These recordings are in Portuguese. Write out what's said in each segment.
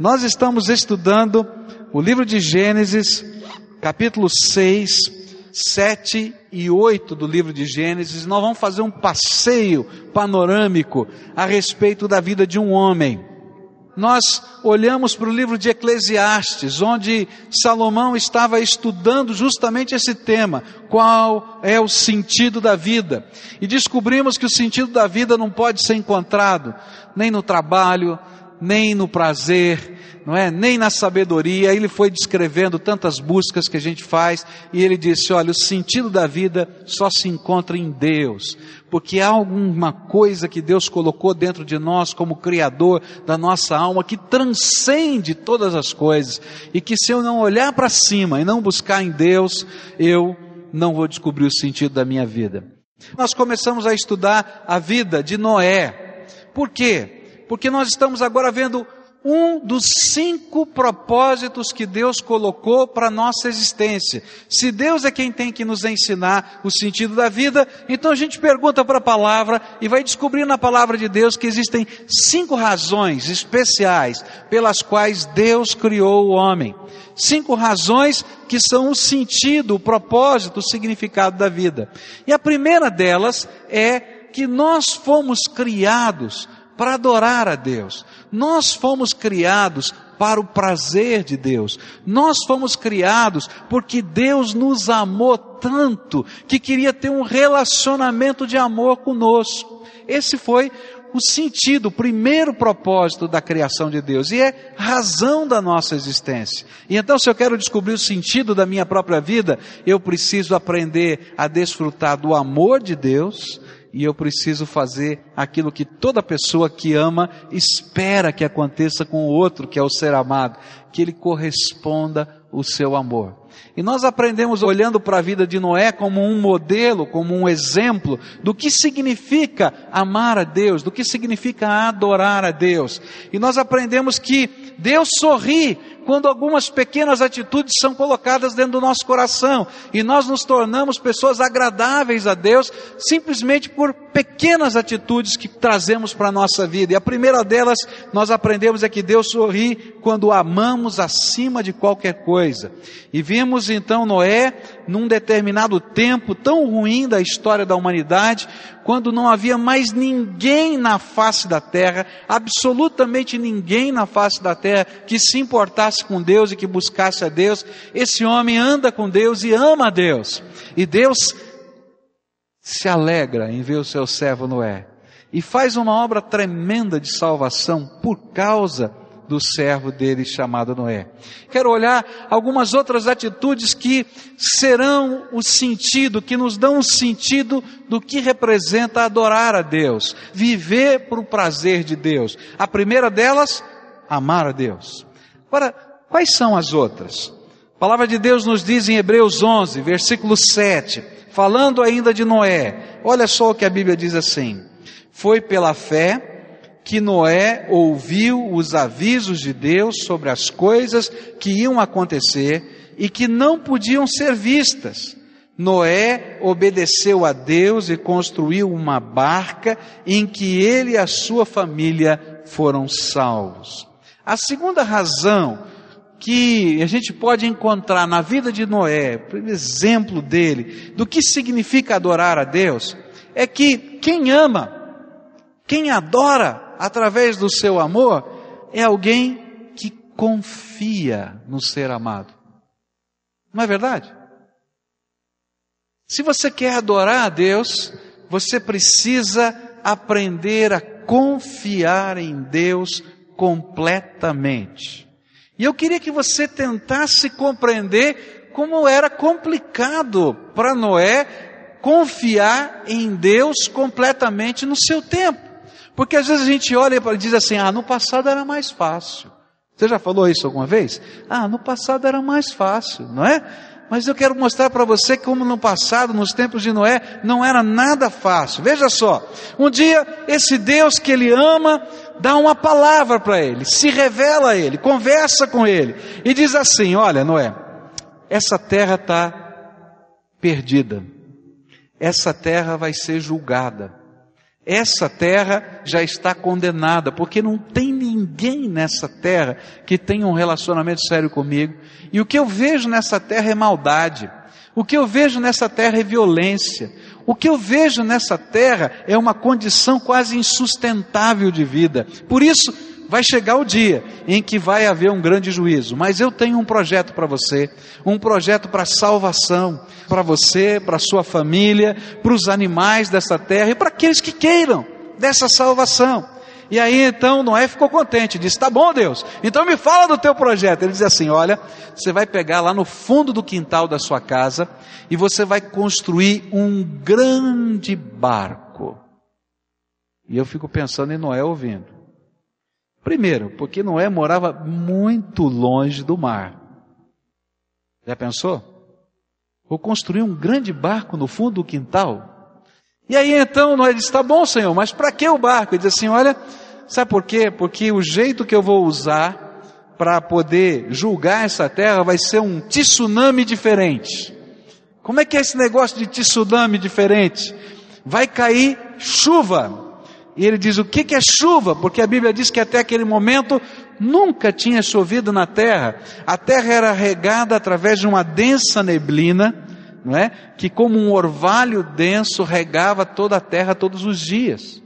Nós estamos estudando o livro de Gênesis, capítulo 6, 7 e 8 do livro de Gênesis. Nós vamos fazer um passeio panorâmico a respeito da vida de um homem nós olhamos para o livro de Eclesiastes, onde Salomão estava estudando justamente esse tema, qual é o sentido da vida. E descobrimos que o sentido da vida não pode ser encontrado nem no trabalho, nem no prazer, não é? Nem na sabedoria. Ele foi descrevendo tantas buscas que a gente faz e ele disse: olha, o sentido da vida só se encontra em Deus, porque há alguma coisa que Deus colocou dentro de nós como Criador da nossa alma que transcende todas as coisas e que se eu não olhar para cima e não buscar em Deus, eu não vou descobrir o sentido da minha vida. Nós começamos a estudar a vida de Noé. Por quê? Porque nós estamos agora vendo um dos cinco propósitos que Deus colocou para a nossa existência. Se Deus é quem tem que nos ensinar o sentido da vida, então a gente pergunta para a palavra e vai descobrir na palavra de Deus que existem cinco razões especiais pelas quais Deus criou o homem. Cinco razões que são o sentido, o propósito, o significado da vida. E a primeira delas é que nós fomos criados para adorar a Deus. Nós fomos criados para o prazer de Deus. Nós fomos criados porque Deus nos amou tanto que queria ter um relacionamento de amor conosco. Esse foi o sentido, o primeiro propósito da criação de Deus e é razão da nossa existência. E então, se eu quero descobrir o sentido da minha própria vida, eu preciso aprender a desfrutar do amor de Deus e eu preciso fazer aquilo que toda pessoa que ama espera que aconteça com o outro, que é o ser amado, que ele corresponda o seu amor. E nós aprendemos olhando para a vida de Noé como um modelo, como um exemplo do que significa amar a Deus, do que significa adorar a Deus. E nós aprendemos que Deus sorri quando algumas pequenas atitudes são colocadas dentro do nosso coração e nós nos tornamos pessoas agradáveis a Deus simplesmente por pequenas atitudes que trazemos para a nossa vida. E a primeira delas nós aprendemos é que Deus sorri quando amamos acima de qualquer coisa. E vimos então Noé num determinado tempo tão ruim da história da humanidade, quando não havia mais ninguém na face da terra, absolutamente ninguém na face da terra que se importasse com Deus e que buscasse a Deus, esse homem anda com Deus e ama a Deus. E Deus se alegra em ver o seu servo Noé e faz uma obra tremenda de salvação por causa do servo dele chamado Noé. Quero olhar algumas outras atitudes que serão o sentido, que nos dão o sentido do que representa adorar a Deus, viver para o prazer de Deus. A primeira delas, amar a Deus. Agora, quais são as outras? A palavra de Deus nos diz em Hebreus 11, versículo 7, falando ainda de Noé. Olha só o que a Bíblia diz assim: Foi pela fé que Noé ouviu os avisos de Deus sobre as coisas que iam acontecer e que não podiam ser vistas. Noé obedeceu a Deus e construiu uma barca em que ele e a sua família foram salvos. A segunda razão que a gente pode encontrar na vida de Noé, exemplo dele, do que significa adorar a Deus, é que quem ama, quem adora através do seu amor, é alguém que confia no ser amado. Não é verdade? Se você quer adorar a Deus, você precisa aprender a confiar em Deus completamente. E eu queria que você tentasse compreender como era complicado para Noé confiar em Deus completamente no seu tempo. Porque às vezes a gente olha e diz assim: ah, no passado era mais fácil. Você já falou isso alguma vez? Ah, no passado era mais fácil, não é? Mas eu quero mostrar para você como no passado, nos tempos de Noé, não era nada fácil. Veja só, um dia esse Deus que ele ama dá uma palavra para ele, se revela a ele, conversa com ele e diz assim: Olha, Noé, essa terra está perdida, essa terra vai ser julgada. Essa terra já está condenada, porque não tem ninguém nessa terra que tenha um relacionamento sério comigo. E o que eu vejo nessa terra é maldade. O que eu vejo nessa terra é violência. O que eu vejo nessa terra é uma condição quase insustentável de vida. Por isso, vai chegar o dia em que vai haver um grande juízo. Mas eu tenho um projeto para você, um projeto para salvação, para você, para sua família, para os animais dessa terra e para aqueles que queiram dessa salvação. E aí então Noé ficou contente, disse: Tá bom, Deus, então me fala do teu projeto. Ele diz assim: Olha, você vai pegar lá no fundo do quintal da sua casa e você vai construir um grande barco. E eu fico pensando em Noé ouvindo. Primeiro, porque Noé morava muito longe do mar. Já pensou? Vou construir um grande barco no fundo do quintal. E aí então Noé disse: Tá bom, Senhor, mas para que o barco? Ele diz assim: Olha, sabe por quê? Porque o jeito que eu vou usar para poder julgar essa terra vai ser um tsunami diferente. Como é que é esse negócio de tsunami diferente? Vai cair chuva. E ele diz: O que é chuva? Porque a Bíblia diz que até aquele momento nunca tinha chovido na terra. A terra era regada através de uma densa neblina não é? Que como um orvalho denso regava toda a terra todos os dias.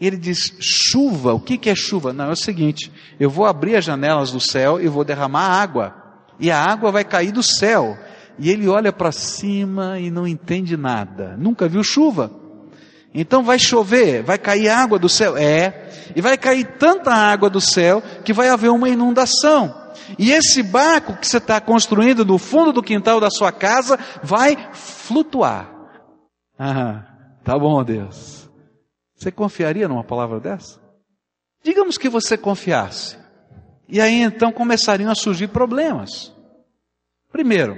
Ele diz: chuva, o que, que é chuva? Não, é o seguinte: eu vou abrir as janelas do céu e vou derramar água, e a água vai cair do céu. E ele olha para cima e não entende nada, nunca viu chuva. Então vai chover, vai cair água do céu? É, e vai cair tanta água do céu que vai haver uma inundação. E esse barco que você está construindo no fundo do quintal da sua casa vai flutuar. Ah, tá bom, Deus. Você confiaria numa palavra dessa? Digamos que você confiasse. E aí então começariam a surgir problemas. Primeiro,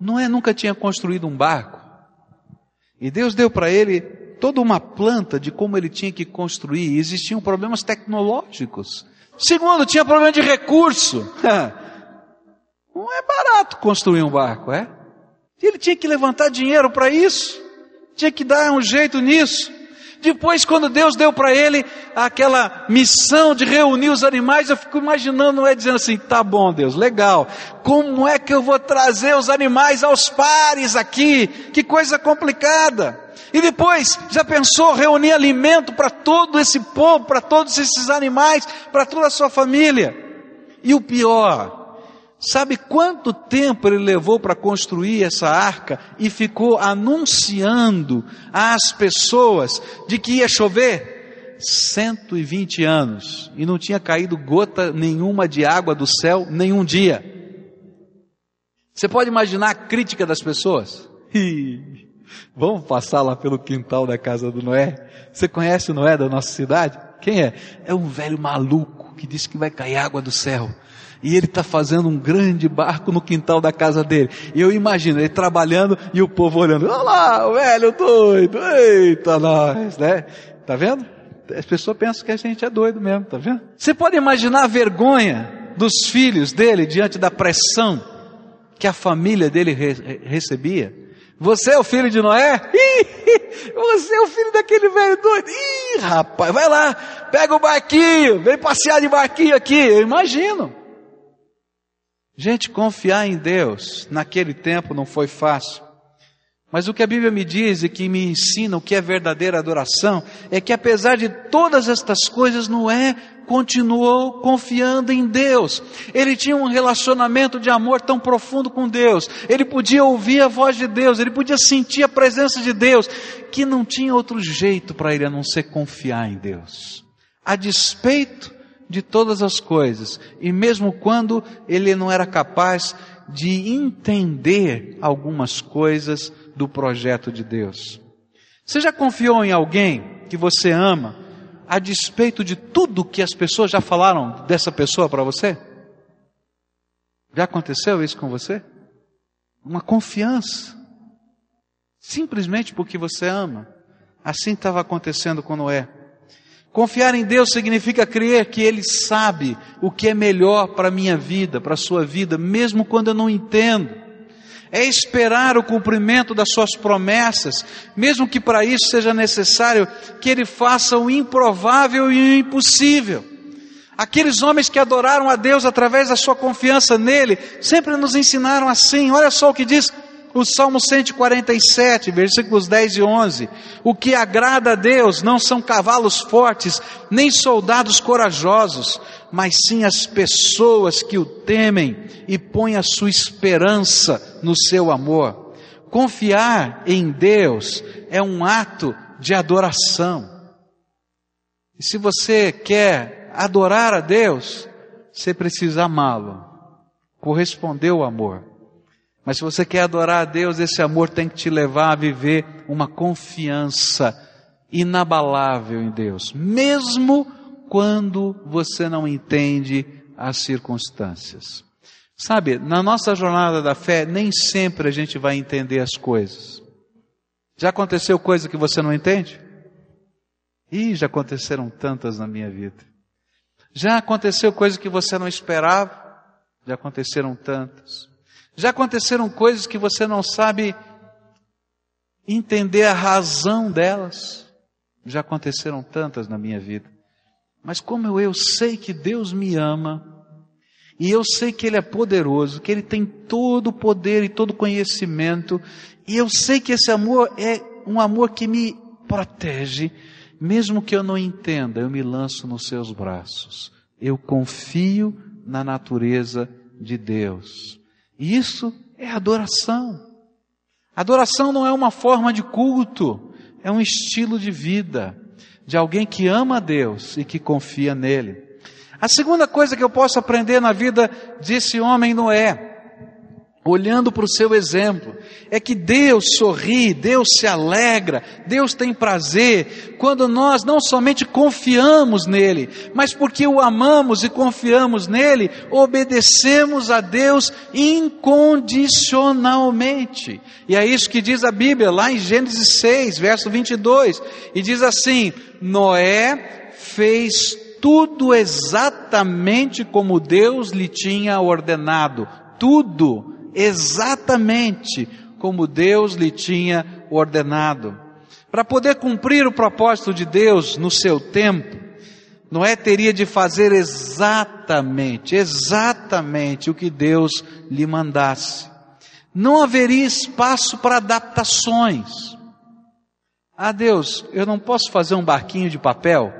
Noé nunca tinha construído um barco. E Deus deu para ele toda uma planta de como ele tinha que construir. E existiam problemas tecnológicos. Segundo, tinha problema de recurso. Não é barato construir um barco, é? Ele tinha que levantar dinheiro para isso. Tinha que dar um jeito nisso. Depois, quando Deus deu para ele aquela missão de reunir os animais, eu fico imaginando não é dizendo assim: tá bom, Deus, legal. Como é que eu vou trazer os animais aos pares aqui? Que coisa complicada. E depois, já pensou reunir alimento para todo esse povo, para todos esses animais, para toda a sua família? E o pior, sabe quanto tempo ele levou para construir essa arca e ficou anunciando às pessoas de que ia chover? 120 anos e não tinha caído gota nenhuma de água do céu nenhum dia. Você pode imaginar a crítica das pessoas? Vamos passar lá pelo quintal da casa do Noé. Você conhece o Noé da nossa cidade? Quem é? É um velho maluco que disse que vai cair água do céu. E ele está fazendo um grande barco no quintal da casa dele. E eu imagino ele trabalhando e o povo olhando. Olha lá, velho doido. Eita nós, né? Tá vendo? As pessoas pensam que a gente é doido mesmo, tá vendo? Você pode imaginar a vergonha dos filhos dele diante da pressão que a família dele re recebia? Você é o filho de Noé? Ih, você é o filho daquele velho doido. Ih, rapaz, vai lá, pega o barquinho, vem passear de barquinho aqui. Eu imagino. Gente, confiar em Deus naquele tempo não foi fácil. Mas o que a Bíblia me diz e que me ensina o que é verdadeira adoração é que apesar de todas estas coisas, Noé continuou confiando em Deus. Ele tinha um relacionamento de amor tão profundo com Deus. Ele podia ouvir a voz de Deus, ele podia sentir a presença de Deus, que não tinha outro jeito para ele a não ser confiar em Deus. A despeito de todas as coisas, e mesmo quando ele não era capaz de entender algumas coisas do projeto de Deus. Você já confiou em alguém que você ama, a despeito de tudo que as pessoas já falaram dessa pessoa para você? Já aconteceu isso com você? Uma confiança. Simplesmente porque você ama. Assim estava acontecendo com Noé. Confiar em Deus significa crer que Ele sabe o que é melhor para a minha vida, para a sua vida, mesmo quando eu não entendo. é esperar o cumprimento das suas promessas, mesmo que para isso seja necessário que ele faça o improvável e o impossível. Aqueles homens que adoraram a Deus através da sua confiança nele, sempre nos ensinaram assim. Olha só o que diz o Salmo 147, versículos 10 e 11. O que agrada a Deus não são cavalos fortes, nem soldados corajosos, mas sim as pessoas que o temem e põem a sua esperança no seu amor. Confiar em Deus é um ato de adoração. E se você quer adorar a Deus, você precisa amá-lo, corresponder ao amor. Mas se você quer adorar a Deus, esse amor tem que te levar a viver uma confiança inabalável em Deus, mesmo quando você não entende as circunstâncias. Sabe, na nossa jornada da fé, nem sempre a gente vai entender as coisas. Já aconteceu coisa que você não entende? Ih, já aconteceram tantas na minha vida. Já aconteceu coisa que você não esperava? Já aconteceram tantas. Já aconteceram coisas que você não sabe entender a razão delas. Já aconteceram tantas na minha vida. Mas como eu, sei que Deus me ama, e eu sei que Ele é poderoso, que Ele tem todo o poder e todo o conhecimento, e eu sei que esse amor é um amor que me protege, mesmo que eu não entenda, eu me lanço nos seus braços. Eu confio na natureza de Deus. Isso é adoração. Adoração não é uma forma de culto, é um estilo de vida de alguém que ama a Deus e que confia nele. A segunda coisa que eu posso aprender na vida desse homem Noé olhando para o seu exemplo, é que Deus sorri, Deus se alegra, Deus tem prazer quando nós não somente confiamos nele, mas porque o amamos e confiamos nele, obedecemos a Deus incondicionalmente. E é isso que diz a Bíblia lá em Gênesis 6, verso 22, e diz assim: Noé fez tudo exatamente como Deus lhe tinha ordenado, tudo exatamente como Deus lhe tinha ordenado. Para poder cumprir o propósito de Deus no seu tempo, Noé teria de fazer exatamente, exatamente o que Deus lhe mandasse. Não haveria espaço para adaptações. Ah, Deus, eu não posso fazer um barquinho de papel?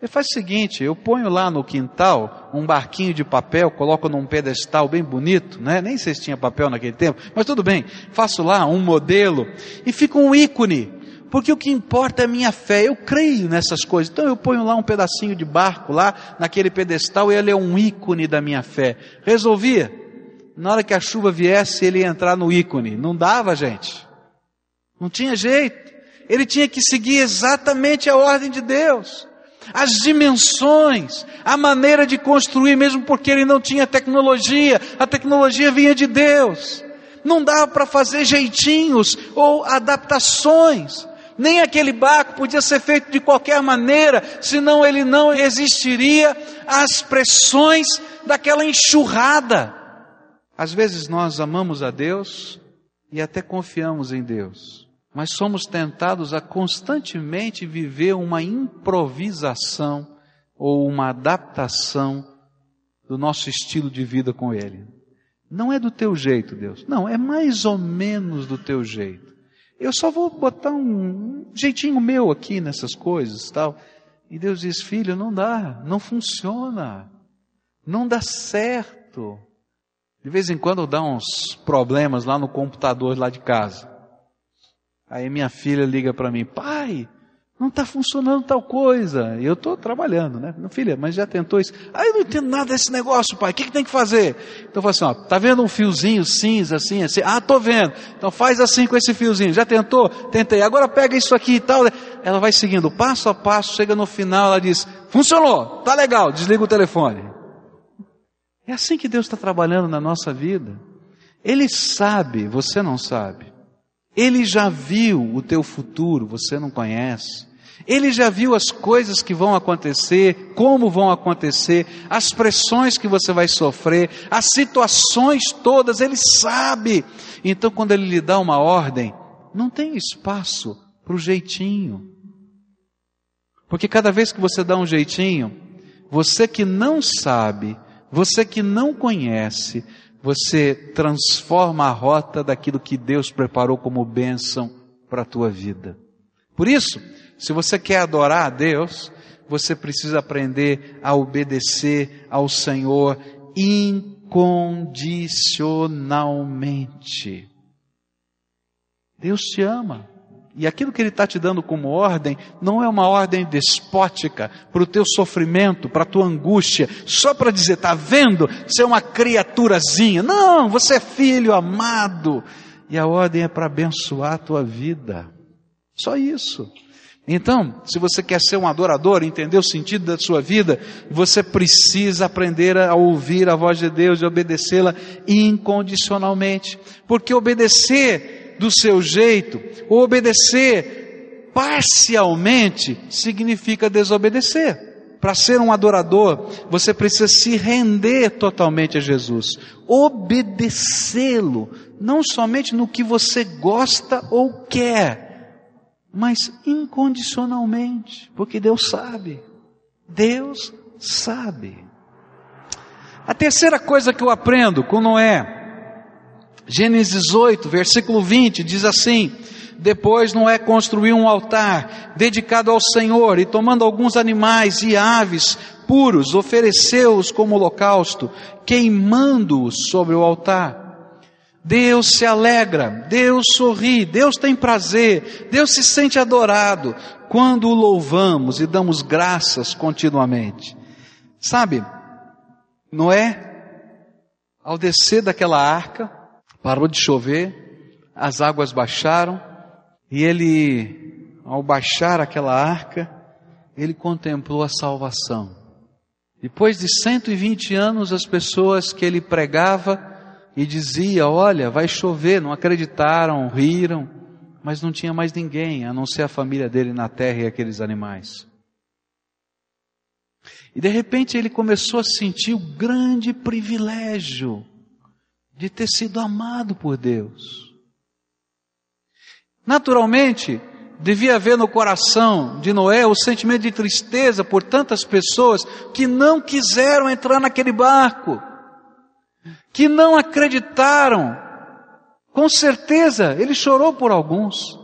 Ele faz o seguinte, eu ponho lá no quintal um barquinho de papel, coloco num pedestal bem bonito, né? Nem sei se tinha papel naquele tempo, mas tudo bem. Faço lá um modelo e fica um ícone, porque o que importa é a minha fé. Eu creio nessas coisas. Então eu ponho lá um pedacinho de barco lá naquele pedestal e ele é um ícone da minha fé. Resolvia. Na hora que a chuva viesse, ele ia entrar no ícone. Não dava, gente. Não tinha jeito. Ele tinha que seguir exatamente a ordem de Deus as dimensões, a maneira de construir, mesmo porque ele não tinha tecnologia, a tecnologia vinha de Deus. Não dava para fazer jeitinhos ou adaptações. Nem aquele barco podia ser feito de qualquer maneira, senão ele não resistiria às pressões daquela enxurrada. Às vezes nós amamos a Deus e até confiamos em Deus mas somos tentados a constantemente viver uma improvisação ou uma adaptação do nosso estilo de vida com Ele. Não é do teu jeito, Deus. Não, é mais ou menos do teu jeito. Eu só vou botar um jeitinho meu aqui nessas coisas, tal. E Deus diz: "Filho, não dá, não funciona. Não dá certo." De vez em quando dá uns problemas lá no computador lá de casa. Aí minha filha liga para mim, pai, não está funcionando tal coisa. Eu estou trabalhando, né? Filha, mas já tentou isso? Ah, eu não entendo nada desse negócio, pai. O que, que tem que fazer? Então eu falo assim, ó, tá vendo um fiozinho cinza assim, assim? Ah, tô vendo. Então faz assim com esse fiozinho. Já tentou? Tentei. Agora pega isso aqui e tal. Ela vai seguindo passo a passo, chega no final, ela diz, funcionou, tá legal, desliga o telefone. É assim que Deus está trabalhando na nossa vida. Ele sabe, você não sabe. Ele já viu o teu futuro, você não conhece. Ele já viu as coisas que vão acontecer, como vão acontecer, as pressões que você vai sofrer, as situações todas, ele sabe. Então, quando ele lhe dá uma ordem, não tem espaço para o jeitinho. Porque cada vez que você dá um jeitinho, você que não sabe, você que não conhece, você transforma a rota daquilo que Deus preparou como bênção para a tua vida. Por isso, se você quer adorar a Deus, você precisa aprender a obedecer ao Senhor incondicionalmente. Deus te ama. E aquilo que Ele está te dando como ordem não é uma ordem despótica para o teu sofrimento, para a tua angústia, só para dizer, está vendo? Você é uma criaturazinha. Não, você é filho amado. E a ordem é para abençoar a tua vida. Só isso. Então, se você quer ser um adorador, entender o sentido da sua vida, você precisa aprender a ouvir a voz de Deus e obedecê-la incondicionalmente. Porque obedecer do seu jeito, obedecer parcialmente, significa desobedecer. Para ser um adorador, você precisa se render totalmente a Jesus, obedecê-lo, não somente no que você gosta ou quer, mas incondicionalmente, porque Deus sabe. Deus sabe. A terceira coisa que eu aprendo com Noé, Gênesis 8, versículo 20, diz assim: Depois Noé construiu um altar dedicado ao Senhor e tomando alguns animais e aves puros, ofereceu-os como holocausto, queimando-os sobre o altar. Deus se alegra, Deus sorri, Deus tem prazer, Deus se sente adorado quando o louvamos e damos graças continuamente. Sabe, Noé, ao descer daquela arca, parou de chover, as águas baixaram, e ele, ao baixar aquela arca, ele contemplou a salvação. Depois de 120 anos, as pessoas que ele pregava, e dizia: Olha, vai chover. Não acreditaram, riram, mas não tinha mais ninguém a não ser a família dele na terra e aqueles animais. E de repente ele começou a sentir o grande privilégio de ter sido amado por Deus. Naturalmente, devia haver no coração de Noé o sentimento de tristeza por tantas pessoas que não quiseram entrar naquele barco que não acreditaram. Com certeza, ele chorou por alguns,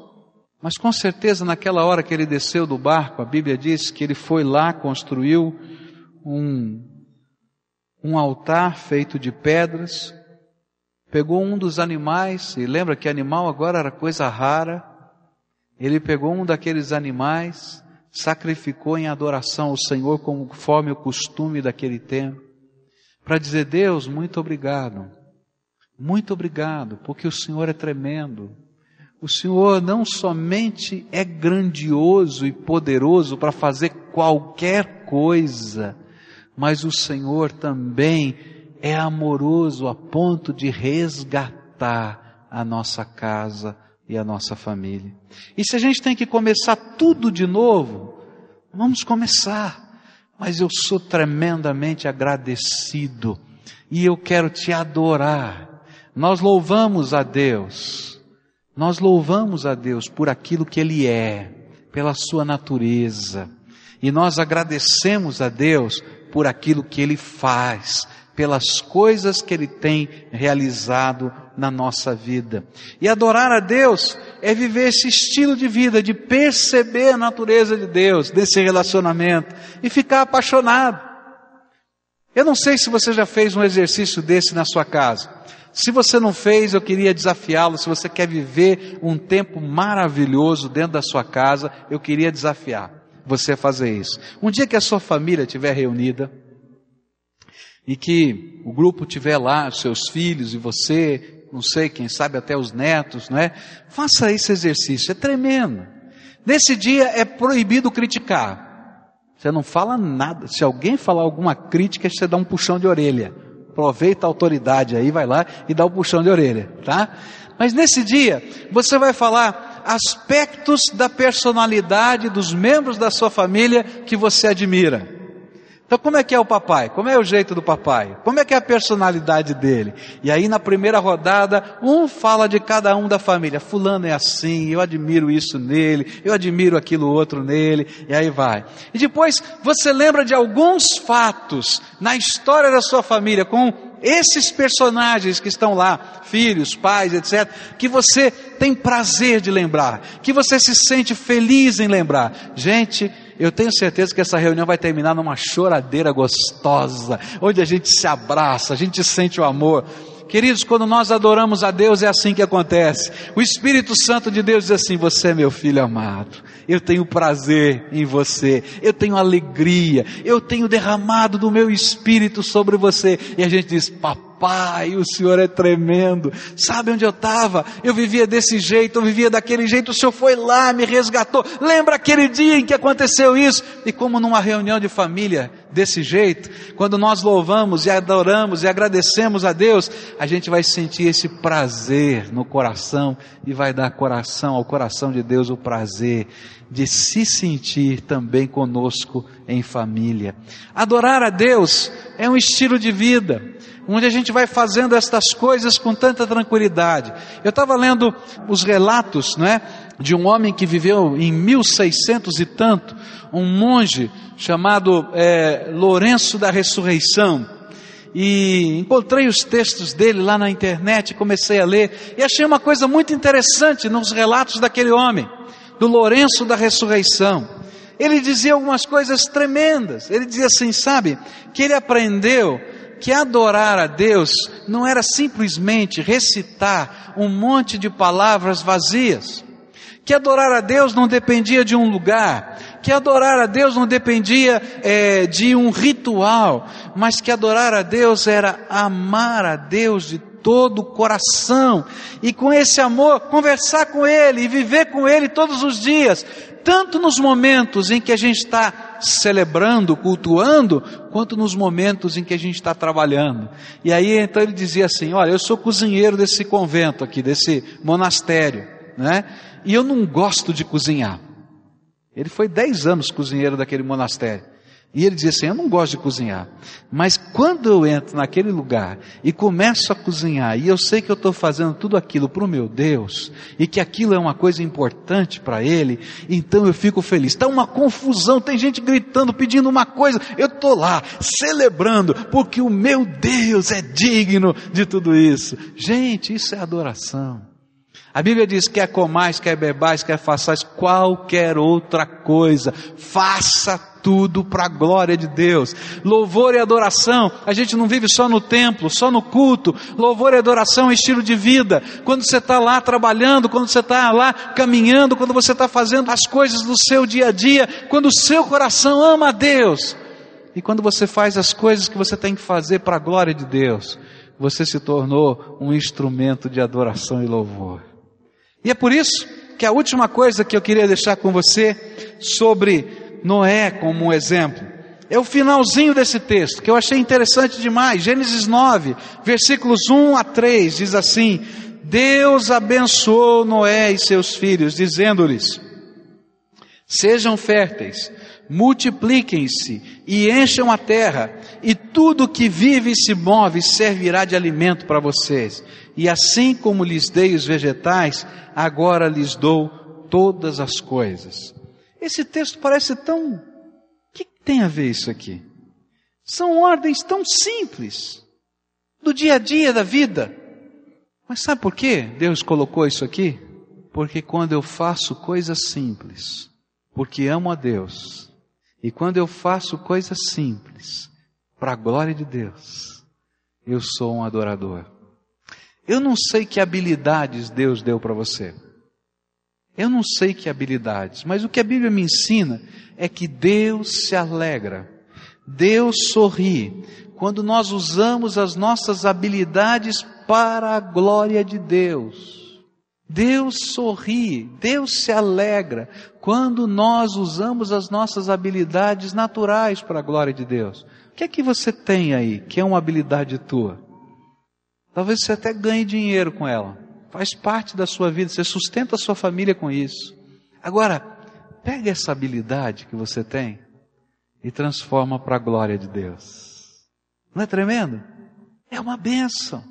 mas com certeza naquela hora que ele desceu do barco, a Bíblia diz que ele foi lá, construiu um, um altar feito de pedras, pegou um dos animais, e lembra que animal agora era coisa rara, ele pegou um daqueles animais, sacrificou em adoração ao Senhor conforme o costume daquele tempo para dizer: Deus, muito obrigado. Muito obrigado, porque o Senhor é tremendo. O Senhor não somente é grandioso e poderoso para fazer qualquer coisa, mas o Senhor também é amoroso a ponto de resgatar a nossa casa e a nossa família. E se a gente tem que começar tudo de novo, vamos começar mas eu sou tremendamente agradecido e eu quero te adorar. Nós louvamos a Deus, nós louvamos a Deus por aquilo que Ele é, pela Sua natureza, e nós agradecemos a Deus por aquilo que Ele faz, pelas coisas que Ele tem realizado na nossa vida. E adorar a Deus é viver esse estilo de vida, de perceber a natureza de Deus, desse relacionamento, e ficar apaixonado. Eu não sei se você já fez um exercício desse na sua casa. Se você não fez, eu queria desafiá-lo. Se você quer viver um tempo maravilhoso dentro da sua casa, eu queria desafiar você a fazer isso. Um dia que a sua família estiver reunida, e que o grupo tiver lá, seus filhos e você, não sei, quem sabe até os netos, não é? Faça esse exercício, é tremendo. Nesse dia é proibido criticar. Você não fala nada. Se alguém falar alguma crítica, você dá um puxão de orelha. Aproveita a autoridade aí, vai lá e dá um puxão de orelha, tá? Mas nesse dia, você vai falar aspectos da personalidade dos membros da sua família que você admira. Então, como é que é o papai? Como é o jeito do papai? Como é que é a personalidade dele? E aí, na primeira rodada, um fala de cada um da família. Fulano é assim, eu admiro isso nele, eu admiro aquilo outro nele, e aí vai. E depois, você lembra de alguns fatos na história da sua família, com esses personagens que estão lá, filhos, pais, etc., que você tem prazer de lembrar, que você se sente feliz em lembrar. Gente, eu tenho certeza que essa reunião vai terminar numa choradeira gostosa, onde a gente se abraça, a gente sente o amor. Queridos, quando nós adoramos a Deus é assim que acontece. O Espírito Santo de Deus diz assim: Você é meu filho amado. Eu tenho prazer em você. Eu tenho alegria. Eu tenho derramado do meu Espírito sobre você. E a gente diz: Papai Pai, o Senhor é tremendo. Sabe onde eu estava? Eu vivia desse jeito, eu vivia daquele jeito. O Senhor foi lá, me resgatou. Lembra aquele dia em que aconteceu isso? E como numa reunião de família, desse jeito, quando nós louvamos e adoramos e agradecemos a Deus, a gente vai sentir esse prazer no coração e vai dar coração ao coração de Deus o prazer de se sentir também conosco em família. Adorar a Deus é um estilo de vida onde a gente vai fazendo estas coisas com tanta tranquilidade. Eu estava lendo os relatos, não é, de um homem que viveu em 1600 e tanto, um monge chamado é, Lourenço da Ressurreição. E encontrei os textos dele lá na internet, comecei a ler e achei uma coisa muito interessante nos relatos daquele homem, do Lourenço da Ressurreição. Ele dizia algumas coisas tremendas. Ele dizia assim, sabe, que ele aprendeu que adorar a Deus não era simplesmente recitar um monte de palavras vazias, que adorar a Deus não dependia de um lugar, que adorar a Deus não dependia é, de um ritual, mas que adorar a Deus era amar a Deus de todo o coração. E com esse amor conversar com Ele e viver com Ele todos os dias, tanto nos momentos em que a gente está celebrando, cultuando, quanto nos momentos em que a gente está trabalhando. E aí então ele dizia assim: Olha, eu sou cozinheiro desse convento aqui, desse monastério, né? E eu não gosto de cozinhar. Ele foi dez anos cozinheiro daquele monastério. E ele dizia assim: Eu não gosto de cozinhar, mas quando eu entro naquele lugar e começo a cozinhar, e eu sei que eu estou fazendo tudo aquilo para o meu Deus, e que aquilo é uma coisa importante para Ele, então eu fico feliz. Está uma confusão, tem gente gritando, pedindo uma coisa, eu estou lá, celebrando, porque o meu Deus é digno de tudo isso. Gente, isso é adoração. A Bíblia diz: quer comais, quer bebais, quer façais qualquer outra coisa, faça tudo para a glória de Deus. Louvor e adoração, a gente não vive só no templo, só no culto. Louvor e adoração é estilo de vida. Quando você está lá trabalhando, quando você está lá caminhando, quando você está fazendo as coisas do seu dia a dia, quando o seu coração ama a Deus. E quando você faz as coisas que você tem que fazer para a glória de Deus, você se tornou um instrumento de adoração e louvor. E é por isso que a última coisa que eu queria deixar com você sobre Noé como um exemplo é o finalzinho desse texto, que eu achei interessante demais. Gênesis 9, versículos 1 a 3, diz assim: Deus abençoou Noé e seus filhos, dizendo-lhes: Sejam férteis, multipliquem-se e encham a terra, e tudo que vive e se move servirá de alimento para vocês. E assim como lhes dei os vegetais, agora lhes dou todas as coisas. Esse texto parece tão. O que tem a ver isso aqui? São ordens tão simples, do dia a dia da vida. Mas sabe por que Deus colocou isso aqui? Porque quando eu faço coisas simples, porque amo a Deus, e quando eu faço coisas simples, para a glória de Deus, eu sou um adorador. Eu não sei que habilidades Deus deu para você. Eu não sei que habilidades, mas o que a Bíblia me ensina é que Deus se alegra, Deus sorri quando nós usamos as nossas habilidades para a glória de Deus. Deus sorri, Deus se alegra quando nós usamos as nossas habilidades naturais para a glória de Deus. O que é que você tem aí que é uma habilidade tua? Talvez você até ganhe dinheiro com ela. Faz parte da sua vida, você sustenta a sua família com isso. Agora, pega essa habilidade que você tem e transforma para a glória de Deus. Não é tremendo? É uma benção.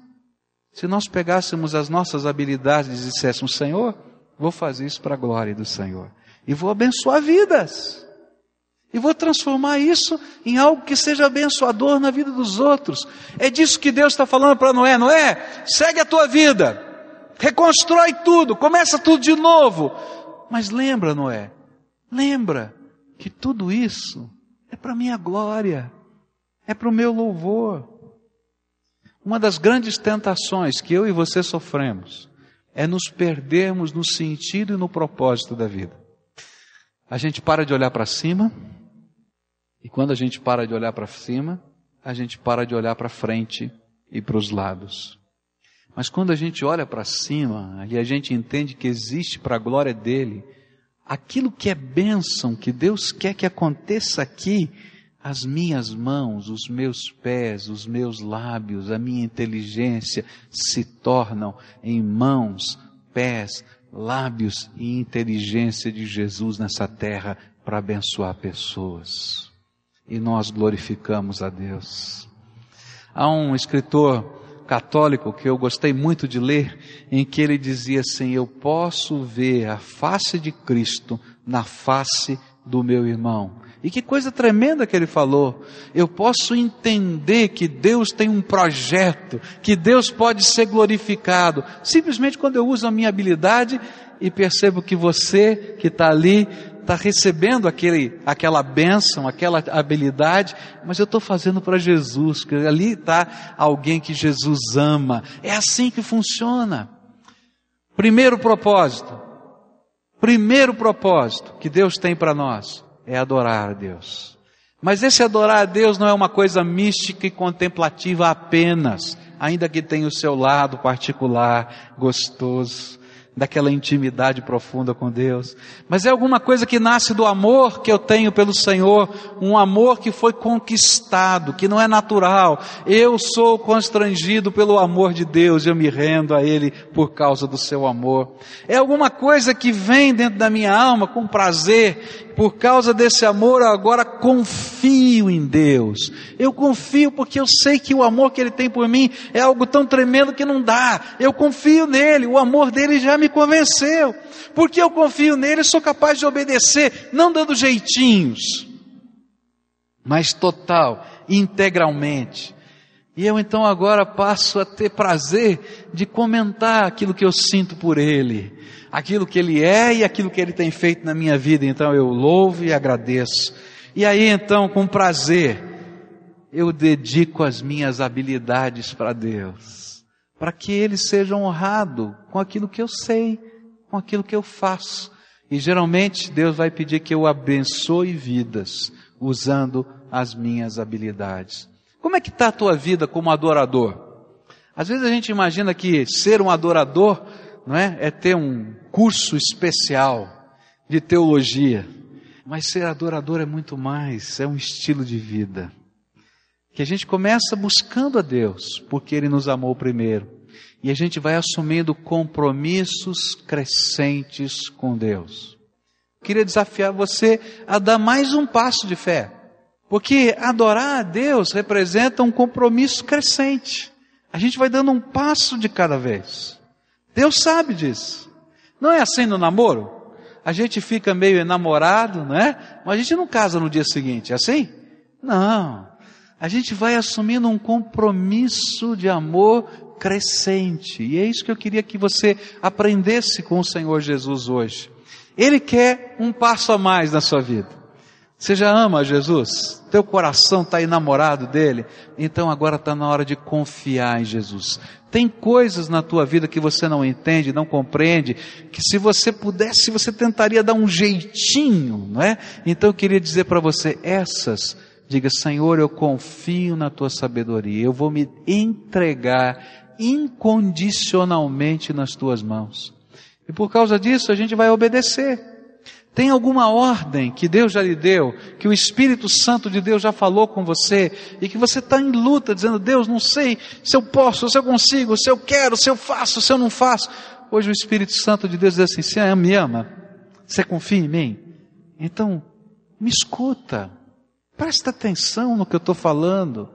Se nós pegássemos as nossas habilidades e disséssemos, Senhor, vou fazer isso para a glória do Senhor. E vou abençoar vidas. E vou transformar isso em algo que seja abençoador na vida dos outros. É disso que Deus está falando para Noé. Noé, segue a tua vida. Reconstrói tudo. Começa tudo de novo. Mas lembra, Noé, lembra que tudo isso é para minha glória. É para o meu louvor. Uma das grandes tentações que eu e você sofremos é nos perdermos no sentido e no propósito da vida. A gente para de olhar para cima, e quando a gente para de olhar para cima, a gente para de olhar para frente e para os lados. Mas quando a gente olha para cima e a gente entende que existe para a glória dele, aquilo que é bênção, que Deus quer que aconteça aqui, as minhas mãos, os meus pés, os meus lábios, a minha inteligência se tornam em mãos, pés, lábios e inteligência de Jesus nessa terra para abençoar pessoas. E nós glorificamos a Deus. Há um escritor católico que eu gostei muito de ler, em que ele dizia assim: Eu posso ver a face de Cristo na face do meu irmão. E que coisa tremenda que ele falou. Eu posso entender que Deus tem um projeto, que Deus pode ser glorificado, simplesmente quando eu uso a minha habilidade e percebo que você que está ali está recebendo aquele, aquela bênção, aquela habilidade, mas eu estou fazendo para Jesus, que ali está alguém que Jesus ama. É assim que funciona. Primeiro propósito, primeiro propósito que Deus tem para nós é adorar a Deus. Mas esse adorar a Deus não é uma coisa mística e contemplativa apenas, ainda que tenha o seu lado particular, gostoso daquela intimidade profunda com Deus, mas é alguma coisa que nasce do amor que eu tenho pelo Senhor, um amor que foi conquistado, que não é natural. Eu sou constrangido pelo amor de Deus, eu me rendo a Ele por causa do seu amor. É alguma coisa que vem dentro da minha alma com prazer, por causa desse amor, eu agora confio em Deus. Eu confio porque eu sei que o amor que Ele tem por mim é algo tão tremendo que não dá. Eu confio nele, o amor dele já me convenceu. Porque eu confio nele, sou capaz de obedecer, não dando jeitinhos, mas total, integralmente. E eu então agora passo a ter prazer de comentar aquilo que eu sinto por Ele, aquilo que Ele é e aquilo que Ele tem feito na minha vida. Então eu louvo e agradeço. E aí então, com prazer, eu dedico as minhas habilidades para Deus, para que Ele seja honrado com aquilo que eu sei, com aquilo que eu faço. E geralmente Deus vai pedir que eu abençoe vidas usando as minhas habilidades. Como é que está a tua vida como adorador? Às vezes a gente imagina que ser um adorador não é, é ter um curso especial de teologia. Mas ser adorador é muito mais, é um estilo de vida. Que a gente começa buscando a Deus, porque Ele nos amou primeiro. E a gente vai assumindo compromissos crescentes com Deus. Queria desafiar você a dar mais um passo de fé. Porque adorar a Deus representa um compromisso crescente. A gente vai dando um passo de cada vez. Deus sabe disso. Não é assim no namoro? A gente fica meio enamorado, não é? Mas a gente não casa no dia seguinte, é assim? Não. A gente vai assumindo um compromisso de amor crescente. E é isso que eu queria que você aprendesse com o Senhor Jesus hoje. Ele quer um passo a mais na sua vida. Você já ama Jesus? Teu coração está enamorado dele? Então agora está na hora de confiar em Jesus. Tem coisas na tua vida que você não entende, não compreende, que se você pudesse, você tentaria dar um jeitinho, não é? Então eu queria dizer para você, essas, diga, Senhor, eu confio na tua sabedoria, eu vou me entregar incondicionalmente nas tuas mãos. E por causa disso a gente vai obedecer. Tem alguma ordem que Deus já lhe deu, que o Espírito Santo de Deus já falou com você, e que você está em luta, dizendo, Deus, não sei se eu posso, se eu consigo, se eu quero, se eu faço, se eu não faço. Hoje o Espírito Santo de Deus diz assim: Você me ama? Você confia em mim? Então, me escuta. Presta atenção no que eu estou falando.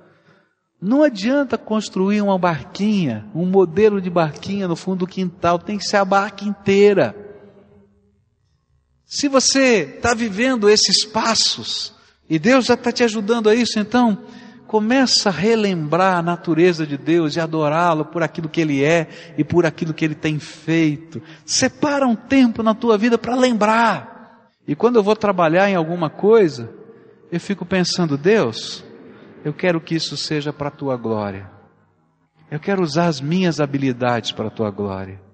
Não adianta construir uma barquinha, um modelo de barquinha no fundo do quintal, tem que ser a barca inteira. Se você está vivendo esses passos, e Deus já está te ajudando a isso, então começa a relembrar a natureza de Deus e adorá-lo por aquilo que Ele é e por aquilo que Ele tem feito. Separa um tempo na tua vida para lembrar. E quando eu vou trabalhar em alguma coisa, eu fico pensando, Deus, eu quero que isso seja para a tua glória. Eu quero usar as minhas habilidades para a tua glória.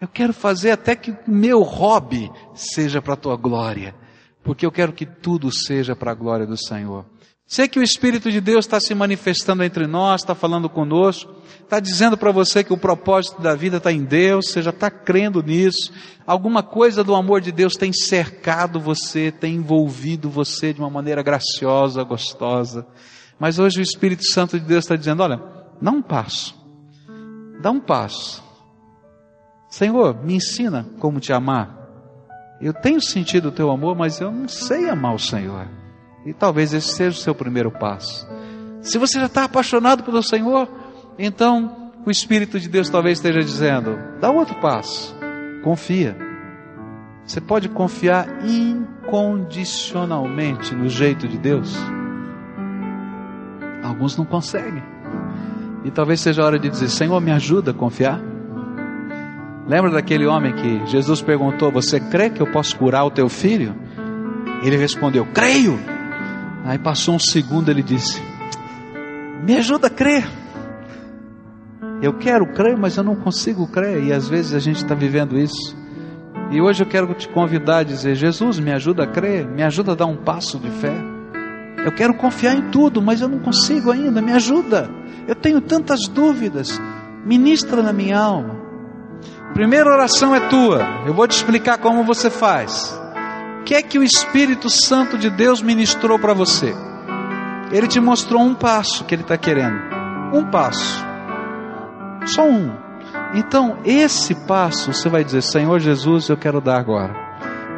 Eu quero fazer até que o meu hobby seja para a tua glória, porque eu quero que tudo seja para a glória do Senhor. Sei que o Espírito de Deus está se manifestando entre nós, está falando conosco, está dizendo para você que o propósito da vida está em Deus, você já está crendo nisso. Alguma coisa do amor de Deus tem cercado você, tem envolvido você de uma maneira graciosa, gostosa. Mas hoje o Espírito Santo de Deus está dizendo: olha, dá um passo, dá um passo. Senhor, me ensina como te amar. Eu tenho sentido o teu amor, mas eu não sei amar o Senhor. E talvez esse seja o seu primeiro passo. Se você já está apaixonado pelo Senhor, então o Espírito de Deus talvez esteja dizendo: dá outro passo, confia. Você pode confiar incondicionalmente no jeito de Deus. Alguns não conseguem. E talvez seja a hora de dizer: Senhor, me ajuda a confiar. Lembra daquele homem que Jesus perguntou: Você crê que eu posso curar o teu filho? Ele respondeu: Creio. Aí passou um segundo, ele disse: Me ajuda a crer. Eu quero crer, mas eu não consigo crer. E às vezes a gente está vivendo isso. E hoje eu quero te convidar a dizer: Jesus, me ajuda a crer, me ajuda a dar um passo de fé. Eu quero confiar em tudo, mas eu não consigo ainda, me ajuda. Eu tenho tantas dúvidas. Ministra na minha alma. Primeira oração é tua. Eu vou te explicar como você faz. O que é que o Espírito Santo de Deus ministrou para você? Ele te mostrou um passo que ele está querendo. Um passo. Só um. Então, esse passo você vai dizer: Senhor Jesus, eu quero dar agora.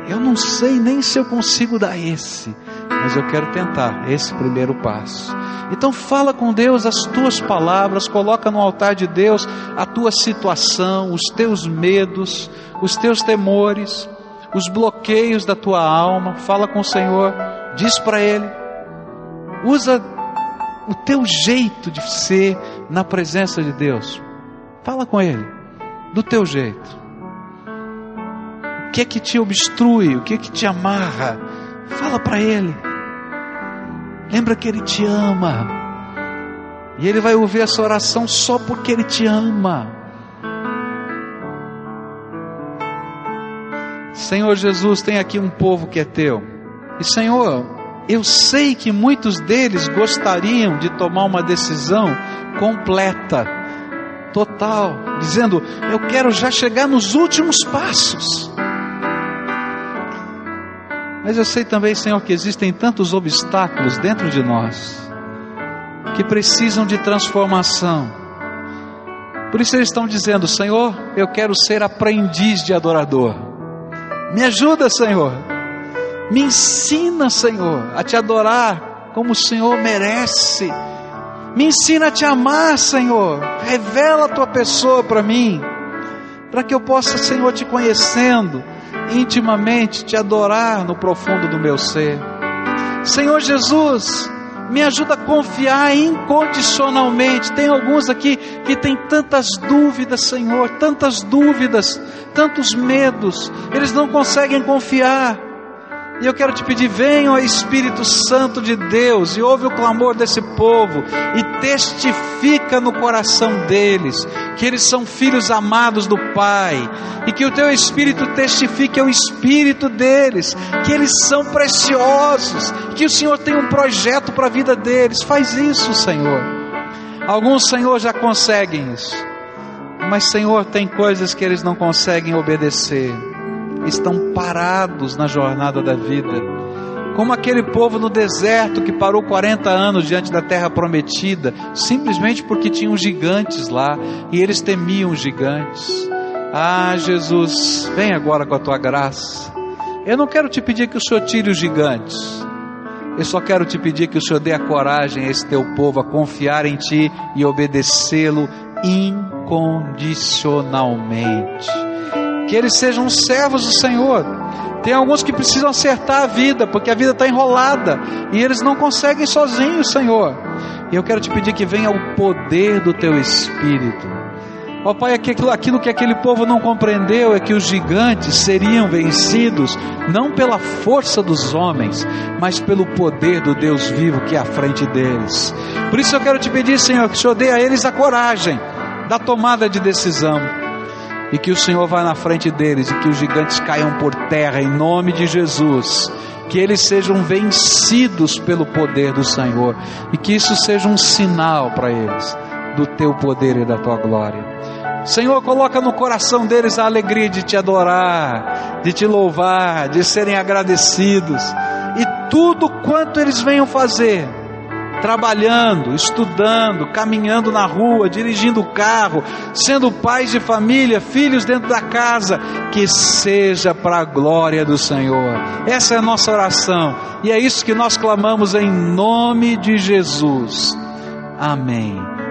Eu não sei nem se eu consigo dar esse, mas eu quero tentar esse primeiro passo. Então fala com Deus as tuas palavras, coloca no altar de Deus a tua situação, os teus medos, os teus temores, os bloqueios da tua alma. Fala com o Senhor, diz para Ele, usa o teu jeito de ser na presença de Deus. Fala com Ele, do teu jeito. O que é que te obstrui? O que é que te amarra? Fala para Ele. Lembra que Ele te ama. E Ele vai ouvir essa oração só porque Ele te ama. Senhor Jesus, tem aqui um povo que é teu. E Senhor, eu sei que muitos deles gostariam de tomar uma decisão completa, total, dizendo: Eu quero já chegar nos últimos passos. Mas eu sei também, Senhor, que existem tantos obstáculos dentro de nós que precisam de transformação. Por isso eles estão dizendo: Senhor, eu quero ser aprendiz de adorador. Me ajuda, Senhor. Me ensina, Senhor, a te adorar como o Senhor merece. Me ensina a te amar, Senhor. Revela a tua pessoa para mim, para que eu possa, Senhor, te conhecendo intimamente, te adorar no profundo do meu ser. Senhor Jesus, me ajuda a confiar incondicionalmente. Tem alguns aqui que têm tantas dúvidas, Senhor, tantas dúvidas, tantos medos, eles não conseguem confiar. E eu quero te pedir, venha, ó Espírito Santo de Deus, e ouve o clamor desse povo, e testifica no coração deles, que eles são filhos amados do Pai, e que o teu Espírito testifique ao Espírito deles, que eles são preciosos, que o Senhor tem um projeto para a vida deles. Faz isso, Senhor. Alguns, Senhor, já conseguem isso, mas, Senhor, tem coisas que eles não conseguem obedecer estão parados na jornada da vida. Como aquele povo no deserto que parou 40 anos diante da terra prometida, simplesmente porque tinham gigantes lá e eles temiam gigantes. Ah, Jesus, vem agora com a tua graça. Eu não quero te pedir que o Senhor tire os gigantes. Eu só quero te pedir que o Senhor dê a coragem a esse teu povo a confiar em Ti e obedecê-lo incondicionalmente. Que eles sejam servos do Senhor. Tem alguns que precisam acertar a vida, porque a vida está enrolada e eles não conseguem sozinhos, Senhor. E eu quero te pedir que venha o poder do Teu Espírito Ó oh, Pai, aquilo, aquilo que aquele povo não compreendeu é que os gigantes seriam vencidos não pela força dos homens, mas pelo poder do Deus vivo que é à frente deles. Por isso eu quero te pedir, Senhor, que o Senhor dê a eles a coragem da tomada de decisão e que o Senhor vá na frente deles e que os gigantes caiam por terra em nome de Jesus. Que eles sejam vencidos pelo poder do Senhor e que isso seja um sinal para eles do teu poder e da tua glória. Senhor, coloca no coração deles a alegria de te adorar, de te louvar, de serem agradecidos. E tudo quanto eles venham fazer, trabalhando, estudando, caminhando na rua, dirigindo o carro, sendo pais de família, filhos dentro da casa, que seja para a glória do Senhor. Essa é a nossa oração e é isso que nós clamamos em nome de Jesus. Amém.